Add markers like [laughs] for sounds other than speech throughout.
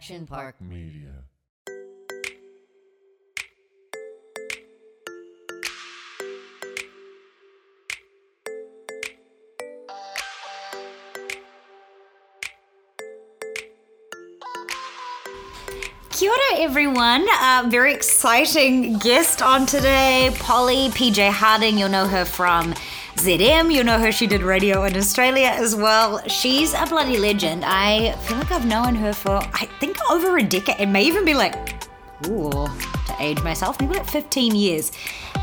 Action Park Media. Kia ora, everyone. Uh, very exciting guest on today, Polly PJ Harding. You'll know her from ZM. You'll know her. She did radio in Australia as well. She's a bloody legend. I feel like I've known her for, I think, over a decade. It may even be like, ooh, to age myself, maybe like 15 years.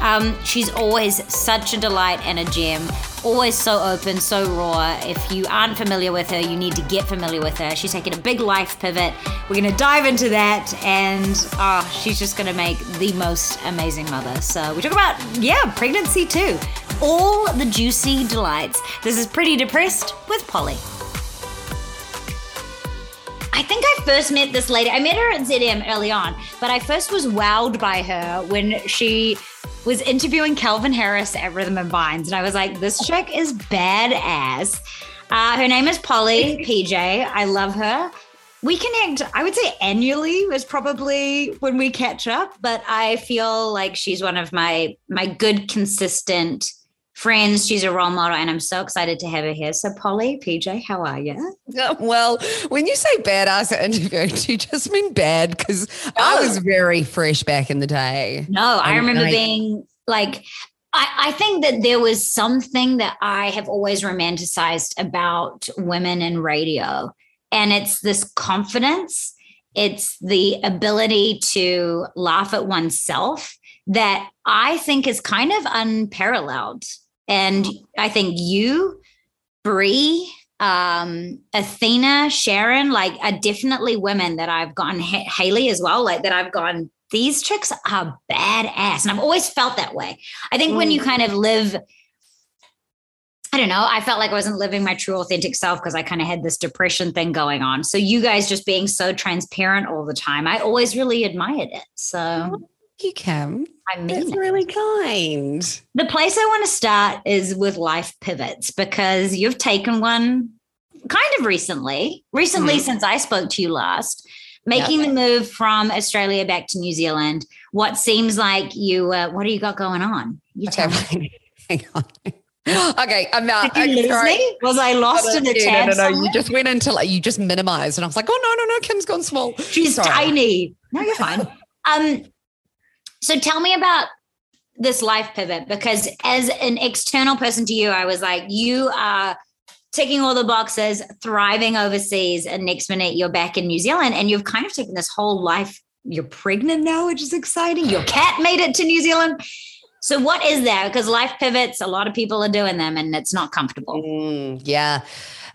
Um, she's always such a delight and a gem. Always so open, so raw. If you aren't familiar with her, you need to get familiar with her. She's taken a big life pivot. We're going to dive into that, and oh, she's just going to make the most amazing mother. So we talk about, yeah, pregnancy too. All the juicy delights. This is Pretty Depressed with Polly. I think I first met this lady. I met her at ZM early on, but I first was wowed by her when she was interviewing Calvin Harris at Rhythm and Vines. And I was like, this chick is badass. Uh, her name is Polly [laughs] PJ. I love her. We connect, I would say annually is probably when we catch up, but I feel like she's one of my my good, consistent friends. She's a role model, and I'm so excited to have her here. So, Polly, PJ, how are you? Well, when you say badass at interview, do you just mean bad? Because I was very fresh back in the day. No, I remember I- being like, I, I think that there was something that I have always romanticized about women in radio, and it's this confidence, it's the ability to laugh at oneself that I think is kind of unparalleled. And I think you, Bree, um, Athena, Sharon, like are definitely women that I've gone, Ha- Haley as well, like that I've gone, these chicks are badass. And I've always felt that way. I think when you kind of live, I don't know, I felt like I wasn't living my true authentic self because I kind of had this depression thing going on. So you guys just being so transparent all the time, I always really admired it. So You can. I mean, That's it. really kind. The place I want to start is with life pivots because you've taken one kind of recently, recently Mhm. since I spoke to you last, making the move from Australia back to New Zealand. What seems like you, uh, what do you got going on? You Okay, tell me. [laughs] hang on. [gasps] Okay, I'm out. Did you lose me? Was I lost in the No, tab? no, no, no. You just went into like you just minimized, and I was like, oh no, no, no, Kim's gone small. She's Sorry. tiny. No, you're fine. [laughs] um, so tell me about this life pivot because as an external person to you, I was like, you are ticking all the boxes, thriving overseas, and next minute you're back in New Zealand and you've kind of taken this whole life. You're pregnant now, which is exciting. Your cat made it to New Zealand. So what is that? Because life pivots, a lot of people are doing them and it's not comfortable. Mm, yeah.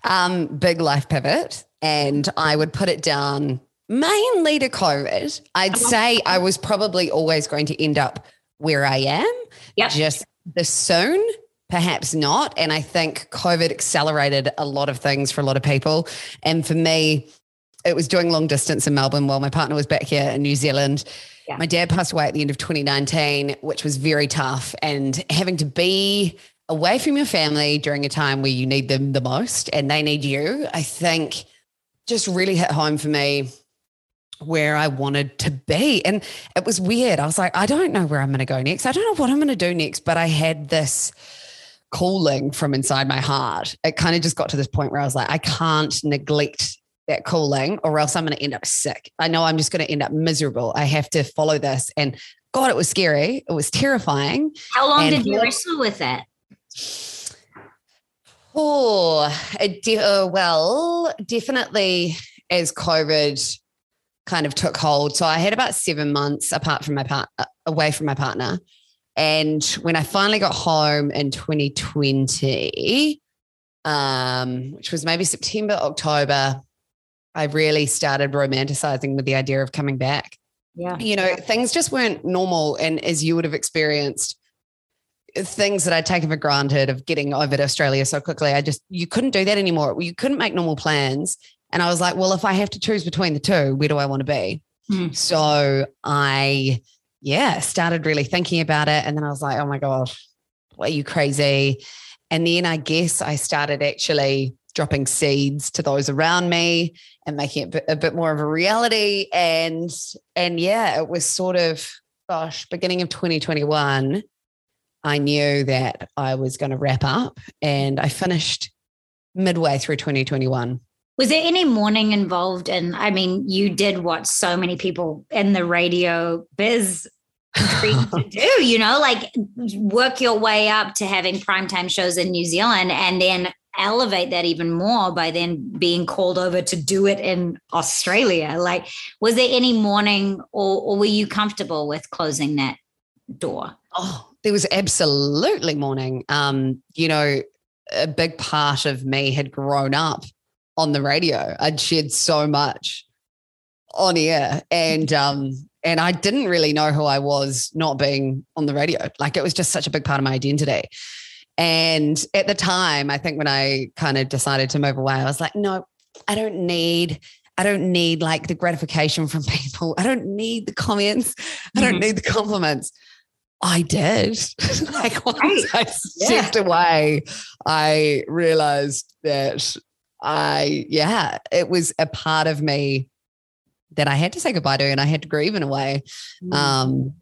Um, big life pivot. And I would put it down mainly to COVID. I'd Uh-huh. say I was probably always going to end up where I am. Yep. Just the soon, perhaps not. And I think COVID accelerated a lot of things for a lot of people. And for me, it was doing long distance in Melbourne while my partner was back here in New Zealand. Yeah. My dad passed away at the end of 2019, which was very tough. And having to be away from your family during a time where you need them the most and they need you, I think just really hit home for me where I wanted to be. And it was weird. I was like, I don't know where I'm going to go next. I don't know what I'm going to do next, but I had this calling from inside my heart. It kind of just got to this point where I was like, I can't neglect that calling or else I'm going to end up sick. I know I'm just going to end up miserable. I have to follow this. And God, it was scary. It was terrifying. How long And did you wrestle with that? Oh, de- uh, well, definitely as COVID kind of took hold. So I had about seven months apart from my part, uh, away from my partner. And when I finally got home in 2020, um, which was maybe September, October, I really started romanticizing with the idea of coming back Yeah. you know, things just weren't normal. And as you would have experienced, things that I'd taken for granted of getting over to Australia so quickly, I just, you couldn't do that anymore. You couldn't make normal plans. And I was like, well, if I have to choose between the two, where do I want to be? Hmm. So I, yeah, started really thinking about it. And then I was like, oh my gosh, are you crazy? And then I guess I started actually dropping seeds to those around me and making it a bit more of a reality. And and yeah, it was sort of gosh, beginning of 2021, I knew that I was going to wrap up and I finished midway through 2021. Was there any mourning involved? And I mean, you did what so many people in the radio biz to [laughs] do, you know, like work your way up to having primetime shows in New Zealand and then elevate that even more by then being called over to do it in Australia. Like, was there any mourning or, or were you comfortable with closing that door? Oh, there was absolutely mourning. Um, you know, a big part of me had grown up on the radio. I'd shared so much on air and um and I didn't really know who I was not being on the radio. Like it was just such a big part of my identity. And at the time, I think when I kind of decided to move away, I was like, no, I don't need I don't need like the gratification from [laughs] people. I don't need the comments. I don't mm-hmm. need the compliments. I did. [laughs] like once right. I stepped yeah. away, I realized that I, yeah, it was a part of me that I had to say goodbye to and I had to grieve in a way. Mm. Um,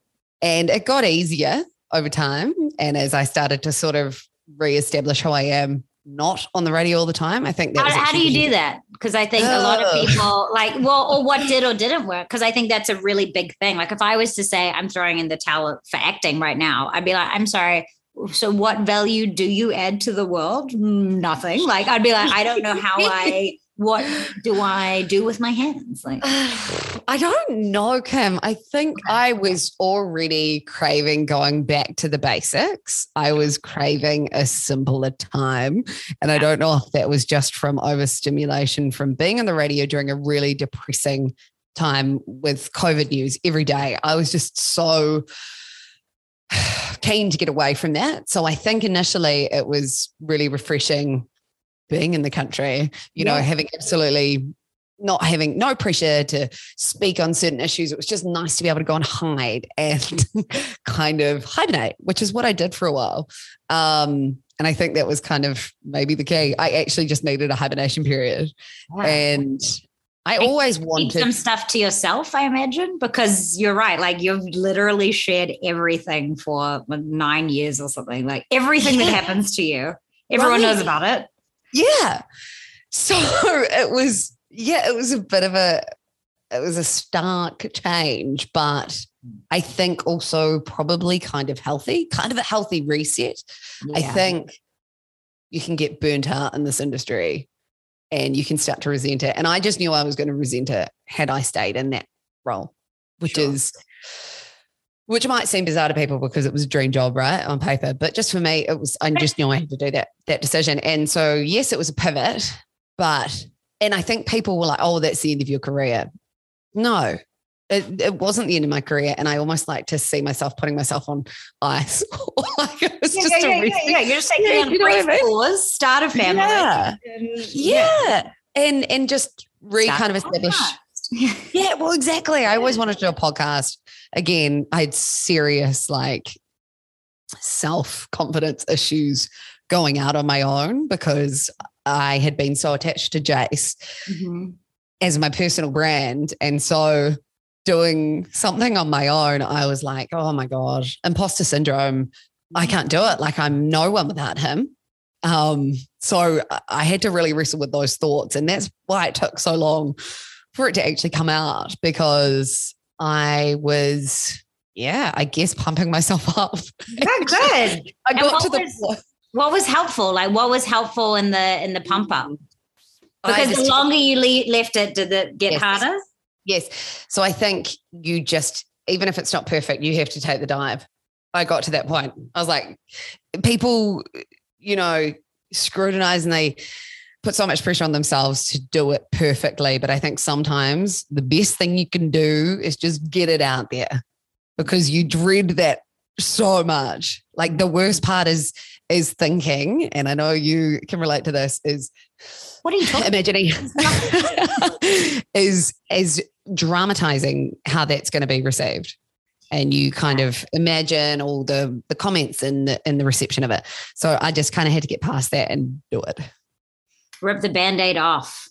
and it got easier over time. And as I started to sort of reestablish who I am, not on the radio all the time, I think that. How, how do you do that? Because I think a lot of people like, well, or what did or [laughs] didn't work. Because I think that's a really big thing. Like if I was to say I'm throwing in the towel for acting right now, I'd be like, I'm sorry. So what value do you add to the world? Nothing. Like I'd be like, I don't know how I [laughs] what do I do with my hands? Like, [sighs] I don't know, Kim. I think I was already craving going back to the basics. I was craving a simpler time. And I don't know if that was just from overstimulation from being on the radio during a really depressing time with COVID news every day. I was just so [sighs] keen to get away from that. So I think initially it was really refreshing being in the country, you yeah. know, having absolutely not having no pressure to speak on certain issues. It was just nice to be able to go and hide and [laughs] kind of hibernate, which is what I did for a while. Um, and I think that was kind of maybe the key. I actually just needed a hibernation period. Wow. And I always wanted some stuff to yourself, I imagine, because you're right. Like you've literally shared everything for nine years or something, like everything yeah. that happens to you. Everyone right. knows about it. Yeah. So [laughs] it was, yeah, it was a bit of a, it was a stark change, but I think also probably kind of healthy, kind of a healthy reset. Yeah. I think you can get burnt out in this industry and you can start to resent it. And I just knew I was going to resent it had I stayed in that role, which sure. is which might seem bizarre to people because it was a dream job, right, on paper. But just for me, it was I just knew I had to do that that decision. And so yes, it was a pivot, but and I think people were like, "Oh, that's the end of your career." No, it, it, wasn't the end of my career, and I almost like to see myself putting myself on ice. [laughs] like it was yeah, just yeah, yeah, yeah, You're just taking yeah, you brief I mean? pause, start a family, yeah, yeah. and and just re start kind of establish. [laughs] yeah, well, exactly. I always wanted to do a podcast again, I had serious like self confidence issues going out on my own because I had been so attached to Jase mm-hmm. as my personal brand. And so doing something on my own, I was like, oh my God, imposter syndrome. I can't do it. Like I'm no one without him. Um, so I had to really wrestle with those thoughts. And that's why it took so long for it to actually come out because I was, yeah, I guess pumping myself [laughs] up. Yeah, good. [laughs] I got to the was, what was helpful? Like what was helpful in the in the pump up? Because the longer you le- left it, did it get yes. harder? Yes. So I think you just, even if it's not perfect, you have to take the dive. I got to that point. I was like, people, you know, scrutinize and they put so much pressure on themselves to do it perfectly. But I think sometimes the best thing you can do is just get it out there because you dread that so much. Like the worst part is is thinking, and I know you can relate to this, is what are you talking imagining [laughs] is is dramatizing how that's going to be received. And you kind of imagine all the the comments and the, and the reception of it. So i just kind of had to get past that and do it. Rip the band-aid off.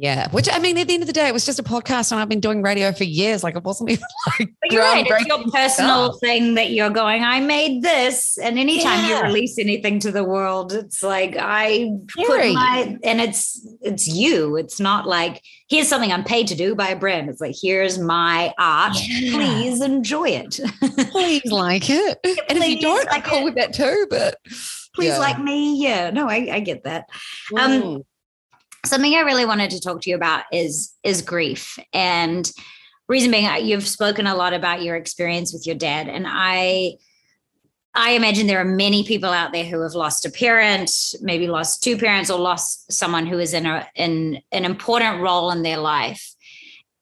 Yeah, which I mean, at the end of the day, it was just a podcast, and I've been doing radio for years. Like it wasn't even [laughs] like you're right. It's your personal stuff. thing that you're going. I made this, and anytime yeah. you release anything to the world, it's like I put my and it's it's you. It's not like here's something I'm paid to do by a brand. It's like here's my art. Yeah. Please enjoy it. [laughs] please like it, and if you don't, like I call cool with that too. But please yeah. like me. Yeah, no, I, I get that. Um, mm. Um, something I really wanted to talk to you about is is grief. And reason being you've spoken a lot about your experience with your dad and I I imagine there are many people out there who have lost a parent, maybe lost two parents or lost someone who is in a in an important role in their life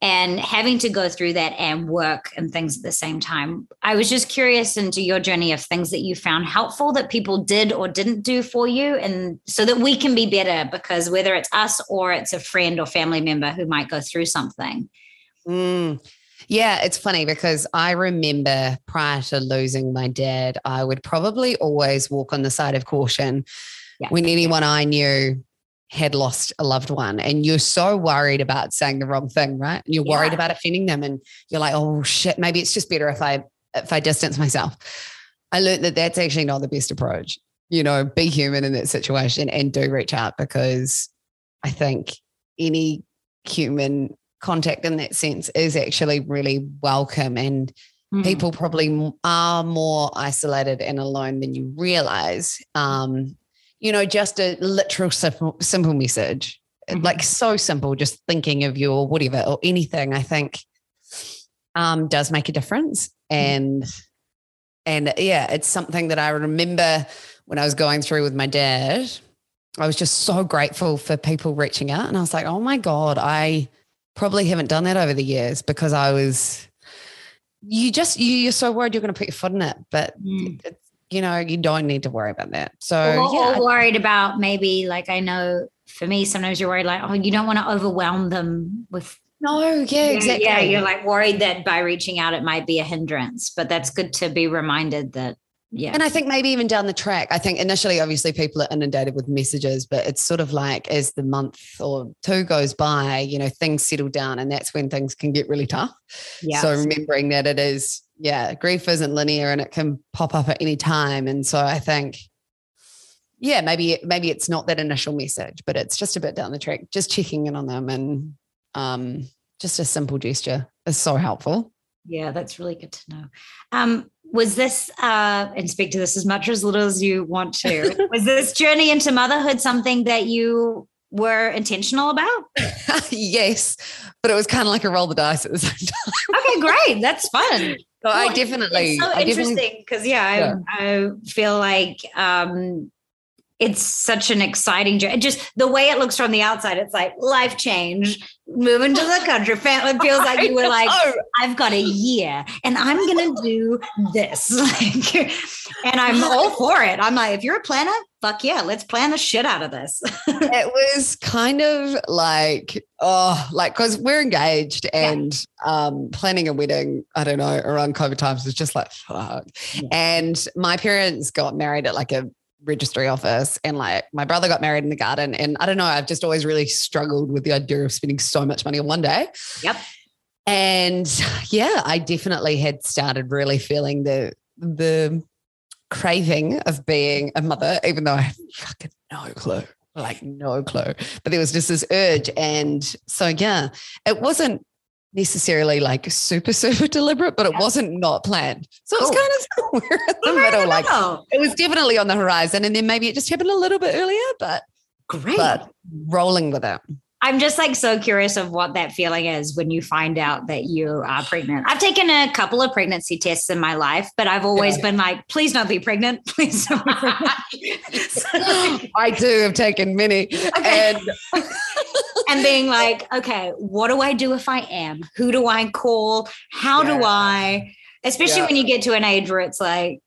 and having to go through that and work and things at the same time. I was just curious into your journey of things that you found helpful that people did or didn't do for you, and so that we can be better because whether it's us or it's a friend or family member who might go through something. Mm. Yeah, it's funny because I remember prior to losing my dad, I would probably always walk on the side of caution. Yeah. When anyone I knew had lost a loved one and you're so worried about saying the wrong thing, right? And you're yeah. worried about offending them and you're like, oh shit, maybe it's just better if I if I distance myself. I learned that that's actually not the best approach. You know, be human in that situation and do reach out because I think any human contact in that sense is actually really welcome and mm. people probably are more isolated and alone than you realize um, you know, just a literal simple, simple message, mm-hmm. like so simple, just thinking of you or whatever or anything, I think um, does make a difference. And mm-hmm. and yeah, it's something that I remember when I was going through with my dad. I was just so grateful for people reaching out. And I was like, oh my God, I probably haven't done that over the years because I was you just you, you're so worried you're going to put your foot in it but mm. You know, you don't need to worry about that. So, or, yeah. Or worried about maybe like I know for me, sometimes you're worried like, oh, you don't want to overwhelm them with. No, yeah, exactly. Yeah, you're like worried that by reaching out, it might be a hindrance, but that's good to be reminded that yeah. And I think maybe even down the track, I think initially, obviously, people are inundated with messages, but it's sort of like as the month or two goes by, you know, things settle down and that's when things can get really tough. Yeah. So remembering that it is yeah, grief isn't linear and it can pop up at any time. And so I think, yeah, maybe maybe it's not that initial message, but it's just a bit down the track, just checking in on them and um, just a simple gesture is so helpful. Yeah, that's really good to know. Um, was this uh, and speak to this as much or as little as you want to? [laughs] was this journey into motherhood something that you were intentional about? [laughs] yes, but it was kind of like a roll the dice at the same [laughs] time. okay, great. That's fun. So I definitely. It's so I interesting because yeah, yeah, I, I feel like um, it's such an exciting journey. Just the way it looks from the outside, it's like life change, moving to the [laughs] country. It feels like you were like, I've got a year and I'm going to do this. [laughs] Like, and I'm all for it. I'm like, if you're a planner, fuck yeah, let's plan the shit out of this. [laughs] it was kind of like, oh, like, because we're engaged and yeah. um, planning a wedding, I don't know, around COVID times is just like, fuck. Yeah. And my parents got married at like a registry office and like my brother got married in the garden and I don't know I've just always really struggled with the idea of spending so much money on one day. Yep. And yeah, I definitely had started really feeling the the craving of being a mother even though I had fucking no clue. Like no clue. But there was just this urge and so yeah, it wasn't necessarily like super [laughs] super deliberate but it wasn't not planned so cool. it's kind of [laughs] somewhere in the middle like it was definitely on the horizon and then maybe it just happened a little bit earlier but great but rolling with it I'm just like so curious of what that feeling is when you find out that you are pregnant. I've taken a couple of pregnancy tests in my life, but I've always yeah. been like, please don't be pregnant. [laughs] Please don't be pregnant. [gasps] I too have taken many. Okay. And [laughs] and being like, okay, what do I do if I am? Who do I call? How yeah. do I? Especially yeah. when you get to an age where it's like,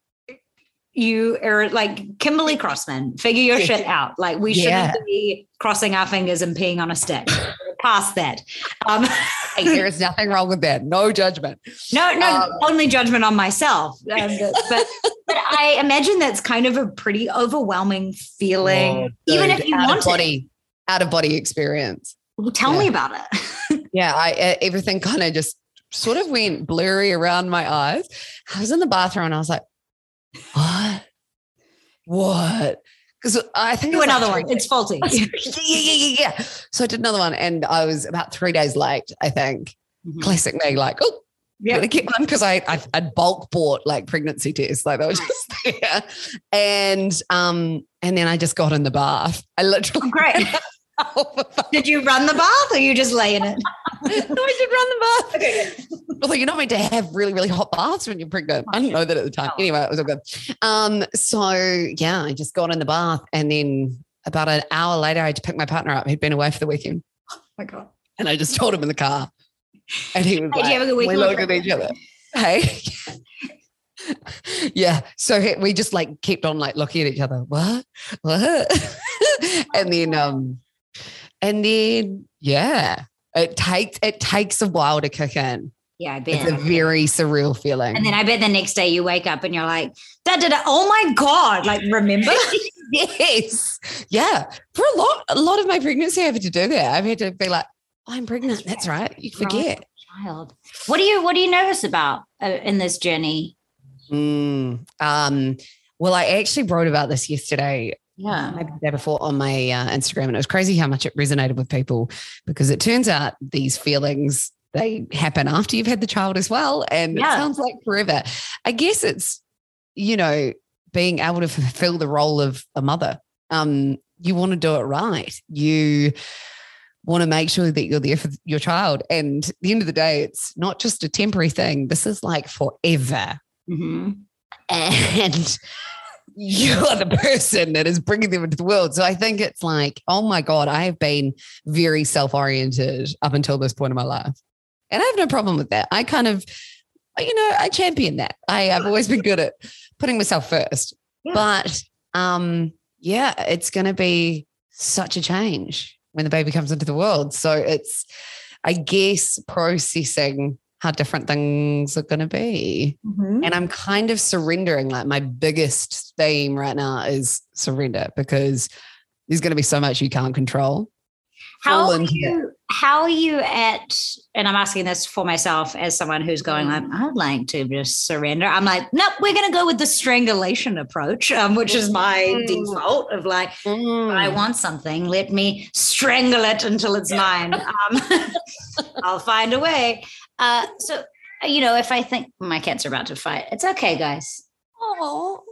you are like Kimberly Crossman, figure your shit [laughs] out. Like we shouldn't be crossing our fingers and peeing on a stick. Past that. Um, [laughs] hey, there's nothing wrong with that. No judgment. No, no, um, only judgment on myself. [laughs] Um, but, but I imagine that's kind of a pretty overwhelming feeling, oh, even if you want to body. out of body experience. Well, tell Yeah. me about it. Yeah, I everything kind of just sort of went blurry around my eyes. I was in the bathroom and I was like, "What? What?" Because I think Do like another one. It's faulty. [laughs] yeah, yeah, yeah, yeah. So I did another one, and I was about three days late. I think Mhm. classic me, like, oh, Yeah. get one because I, I I'd bulk bought like pregnancy tests, like they were [laughs] just there, and um, and then I just got in the bath. I literally Great. [laughs] [laughs] Did you run the bath or you just lay in it? [laughs] no, I did run the bath. Okay. Although you're not meant to have really, really hot baths when you're pregnant. I didn't know that at the time. Oh. Anyway, it was all good. Um, so yeah, I just got in the bath and then about an hour later I had to pick my partner up. He'd been away for the weekend. Oh my God. And I just told him in the car. And he was Hey, like, did you have a good we looked at each other. Hey. [laughs] yeah. So we just like kept on like looking at each other. What? What? and then um and then yeah. It takes it takes a while to kick in. Yeah, I It's a very surreal feeling. And then I bet the next day you wake up and you're like, da da da. Oh my God. Like, remember? [laughs] yes. Yeah. For a lot, a lot of my pregnancy, I've had to do that. I've had to be like, "Oh, I'm pregnant. That's right. You Right. forget. Child. What do you What are you nervous about uh, in this journey? Mm, um, well, I actually wrote about this yesterday, Yeah. maybe the day before on my uh, Instagram, and it was crazy how much it resonated with people because it turns out these feelings they happen after you've had the child as well, and Yeah. it sounds like forever. I guess it's you know being able to fulfill the role of a mother. Um, you want to do it right. You want to make sure that you're there for your child. And at the end of the day, it's not just a temporary thing. This is like forever Mhm. [laughs] and you're the person that is bringing them into the world. So I think it's like, oh my God, I have been very self oriented up until this point in my life. And I have no problem with that. I kind of, you know, I champion that. I, I've always been good at putting myself first. Yeah. But um, yeah, it's going to be such a change when the baby comes into the world. So it's, I guess, processing how different things are going to be Mhm. and I'm kind of surrendering. Like my biggest theme right now is surrender because there's going to be so much you can't control. How are you, how are you at, and I'm asking this for myself as someone who's going like, I'd like to just surrender. I'm like, nope, we're going to go with the strangulation approach, um, which is my Mm. default of like, I Mm. want something, let me strangle it until it's mine. Um, [laughs] I'll find a way. Uh, so, uh, you know, if I think my cats are about to fight, it's okay, guys. Oh,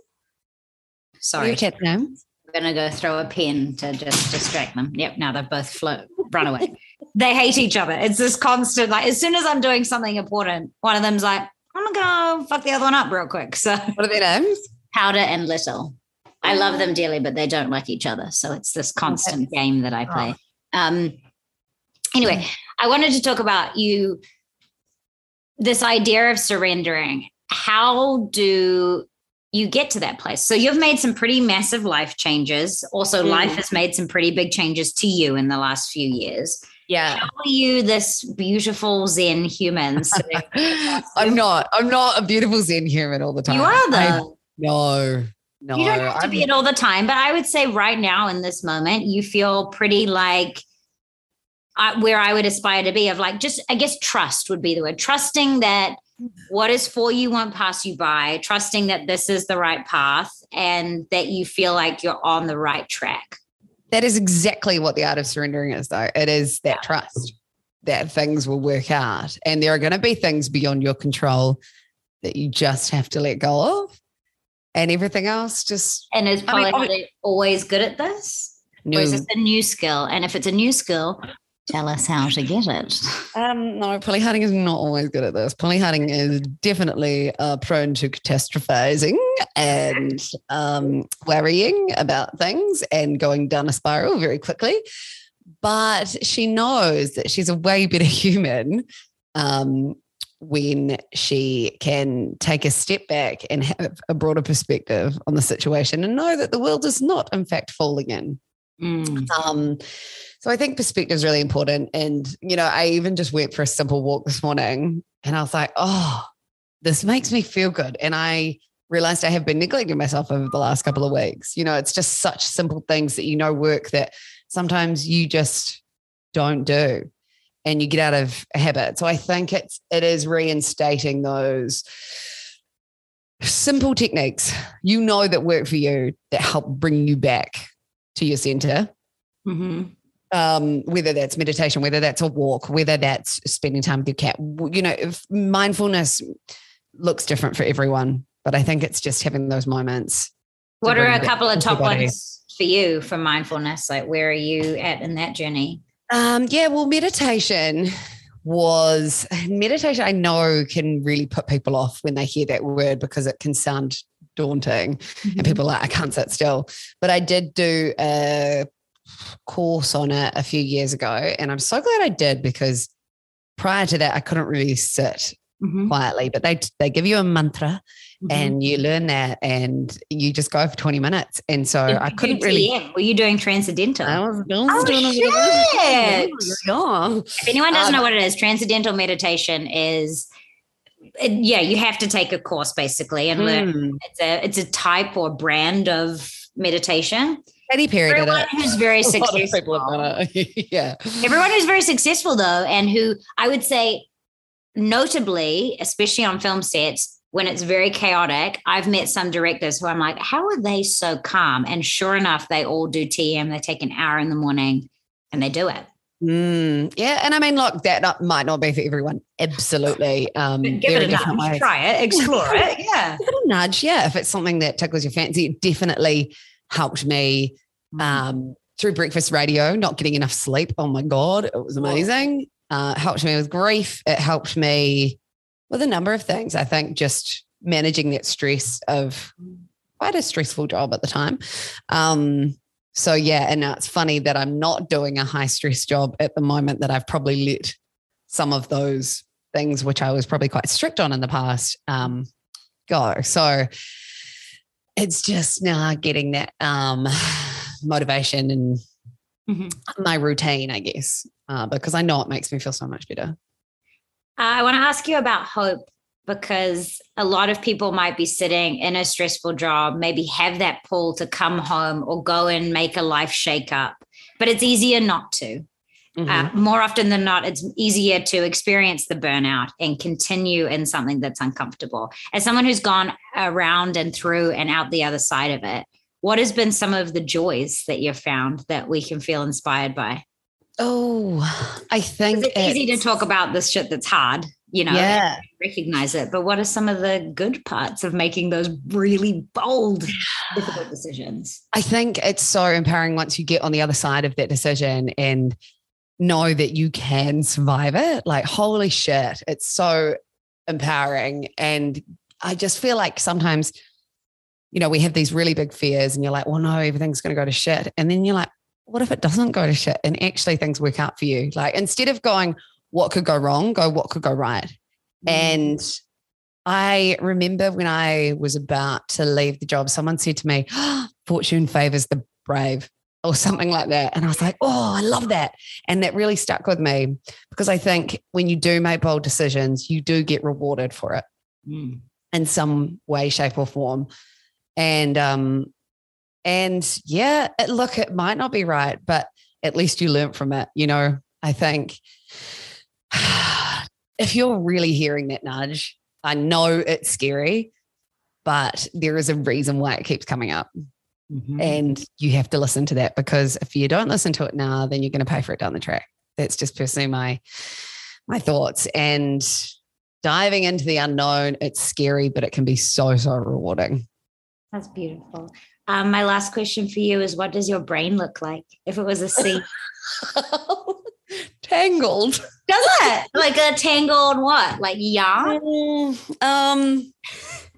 Sorry. your cat name? I'm gonna go throw a pin to just distract them. Yep, now they've both flo- run away. [laughs] they hate each other. It's this constant like as soon as I'm doing something important, one of them's like, I'm gonna go fuck the other one up real quick. So [laughs] What are their names? Powder and Little. I love them dearly, but they don't like each other. So it's this constant game that I play. Um anyway, I wanted to talk about you this idea of surrendering. How do you get to that place? So you've made some pretty massive life changes. Also, Mm. life has made some pretty big changes to you in the last few years. Yeah. How are you this beautiful Zen human? [laughs] So I'm not. I'm not a beautiful Zen human all the time. you are though. no, no. you don't have to I'm- be it all the time, but I would say right now in this moment, you feel pretty like uh, where I would aspire to be of like just, I guess, trust would be the word. Trusting that what is for you won't pass you by, trusting that this is the right path and that you feel like you're on the right track. That is exactly what the art of surrendering is, though. It is that trust that things will work out. And there are going to be things beyond your control that you just have to let go of. And everything else just And is I mean, always good at this? Or no. is this a new skill? And if it's a new skill, tell us how to get it. Um, no, Polly Harding is not always good at this. Polly Harding is definitely uh, prone to catastrophizing and um, worrying about things and going down a spiral very quickly. But she knows that she's a way better [laughs] human um, when she can take a step back and have a broader perspective on the situation and know that the world is not, in fact, falling in. Mm. Um, so I think perspective is really important. And, you know, I even just went for a simple walk this morning and I was like, oh, this makes me feel good. And I realized I have been neglecting myself over the last couple of weeks. You know, it's just such simple things that you know work that sometimes you just don't do and you get out of habit. So I think it's it is reinstating those simple techniques you know that work for you that help bring you back to your center. Mm-hmm. Um, whether that's meditation, whether that's a walk, whether that's spending time with your cat, you know, mindfulness looks different for everyone, but I think it's just having those moments. What are a couple of top ones for you for mindfulness? Like, where are you at in that journey? Um, yeah, well, meditation was meditation. I know can really put people off when they hear that word because it can sound daunting mm-hmm. and people are like, I can't sit still. But I did do a course on it a few years ago. And I'm so glad I did because prior to that, I couldn't really sit mm-hmm. quietly, but they they give you a mantra mm-hmm. and you learn that and you just go for 20 minutes. And so Did I couldn't really. Were you doing transcendental? I was, I was oh, doing shit. Yeah. If anyone doesn't um, know what it is, transcendental meditation is. Yeah, you have to take a course basically and learn. Hmm. It's a it's a type or brand of meditation. Katy Perry Everyone who's very [laughs] successful. [laughs] yeah. Everyone who's very successful though, and who I would say notably, especially on film sets, when it's very chaotic, I've met some directors who I'm like, how are they so calm? And sure enough, they all do TM. They take an hour in the morning and they do it. Mm, yeah, and I mean, look, that might not be for everyone. Absolutely, um, give it a nudge, try it, explore it. [laughs] Yeah, give it a nudge. Yeah, if it's something that tickles your fancy, it definitely helped me mm. um, through breakfast radio. Not getting enough sleep. Oh my god, it was amazing. Uh, helped me with grief. It helped me with a number of things. I think just managing that stress of quite a stressful job at the time. Um, so yeah, and it's funny that I'm not doing a high stress job at the moment. That I've probably let some of those things, which I was probably quite strict on in the past, um, go. So it's just now getting that um, motivation and mm-hmm. my routine, I guess, uh, because I know it makes me feel so much better. I want to ask you about hope because a lot of people might be sitting in a stressful job, maybe have that pull to come home or go and make a life shake up, but it's easier not to. Mm-hmm. Uh, more often than not, it's easier to experience the burnout and continue in something that's uncomfortable. As someone who's gone around and through and out the other side of it, what has been some of the joys that you've found that we can feel inspired by? Oh, I think it's, it's easy to talk about this shit that's hard, you know, yeah. recognize it. But what are some of the good parts of making those really bold, [sighs] difficult decisions? I think it's so empowering once you get on the other side of that decision and know that you can survive it. Like, holy shit, it's so empowering. And I just feel like sometimes, you know, we have these really big fears and you're like, well, no, everything's going to go to shit. And then you're like, what if it doesn't go to shit and actually things work out for you? Like instead of going, what could go wrong, go, what could go right? Mm. And I remember when I was about to leave the job, someone said to me, oh, fortune favors the brave or something like that. And I was like, oh, I love that. And that really stuck with me because I think when you do make bold decisions, you do get rewarded for it mm. in some way, shape, or form. And um, and yeah, it, look, it might not be right, but at least you learn from it. You know, I think [sighs] if you're really hearing that nudge, I know it's scary, but there is a reason why it keeps coming up. Mm-hmm. And you have to listen to that because if you don't listen to it now, then you're going to pay for it down the track. That's just personally my my thoughts. And diving into the unknown, it's scary, but it can be so, so rewarding. That's beautiful. Um, my last question for you is what does your brain look like if it was a sea? [laughs] [laughs] [laughs] tangled. Does it? Like a tangled what? Like yarn? [laughs] Mm, um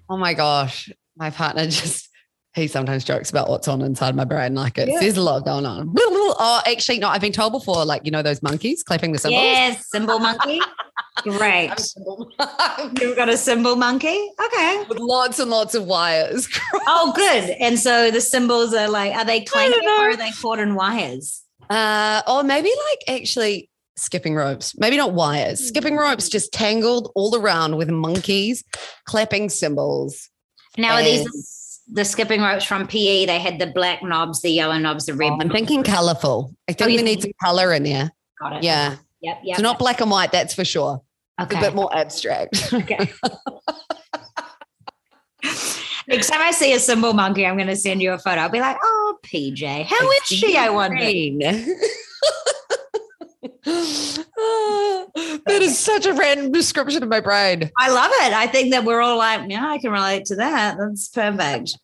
oh my gosh. My partner just he sometimes jokes about what's on inside my brain. Like it, yeah. there's a lot going on. Oh, actually, no, I've been told before, like, you know, those monkeys clapping the cymbals. Yes, cymbal monkey. [laughs] Great. [laughs] You've got a cymbal monkey? Okay. With lots and lots of wires. oh, good. And so the cymbals are like, are they clanking or are they caught in wires? Uh, or maybe like actually skipping ropes. Maybe not wires. Skipping mm. ropes just tangled all around with monkeys clapping cymbals. Now, are these the skipping ropes from PE. They had the black knobs, the yellow knobs, the red. Oh, I'm thinking colorful. I think Oh, we need some color in there. Got it. Yeah. Yep. Yep. So not black and white, that's for sure. okay. A bit more abstract. Okay. [laughs] [laughs] Next time I see a cymbal monkey, I'm going to send you a photo. I'll be like, "Oh, PJ, how is she?" I wonder. [laughs] [sighs] That is such a random description of my brain. I love it. I think that we're all like, yeah, I can relate to that. That's perfect.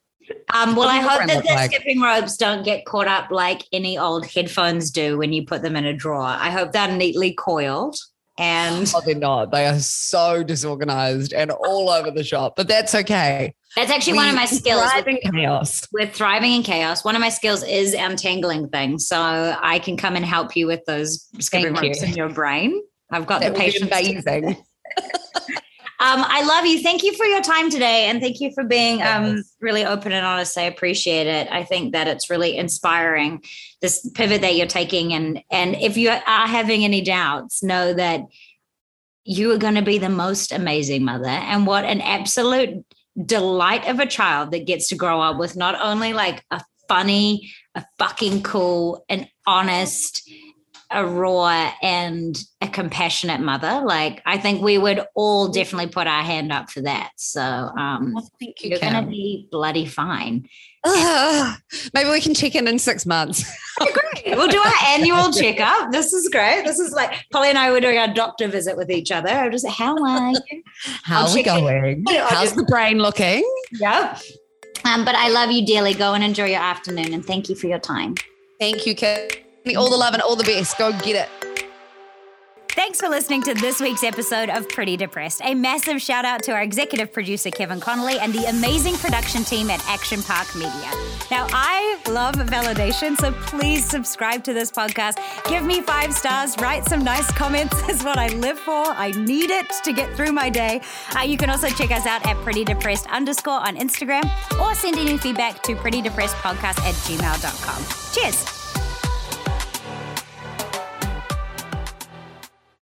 Um, well, I hope that the like? skipping ropes don't get caught up like any old headphones do when you put them in a drawer. I hope they're neatly coiled and Oh, they're not. They are so disorganized and all over the shop, but that's okay. that's actually one of my skills. thrive in chaos. with thriving in chaos, one of my skills is um, untangling things. So I can come and help you with those ropes you. in your brain. I've got That the patience. amazing. Um, I love you. Thank you for your time today, and thank you for being um, really open and honest. I appreciate it. I think that it's really inspiring this pivot that you're taking, and and if you are having any doubts, know that you are going to be the most amazing mother, and what an absolute delight of a child that gets to grow up with not only like a funny, a fucking cool, an honest, a raw and a compassionate mother. Like I think we would all definitely put our hand up for that. So um Oh, thank you, you're gonna be bloody fine. Ah, maybe we can check in in six months. [laughs] [laughs] Great. We'll do our annual checkup. This is great. This is like Polly and I were doing our doctor visit with each other. I'm just how are you? How are we check in. going? How's the brain looking? Yep. Um, but I love you dearly. Go and enjoy your afternoon and thank you for your time. Thank you, Kim. All the love and all the best. Go get it. Thanks for listening to this week's episode of Pretty Depressed. A massive shout out to our executive producer, Kevin Connolly, and the amazing production team at Action Park Media. Now, I love validation, so please subscribe to this podcast. Give me five stars, write some nice comments, [laughs] is what I live for. I need it to get through my day. Uh, you can also check us out at Pretty Depressed underscore on Instagram or send any feedback to prettydepressedpodcast at gmail.com. Cheers.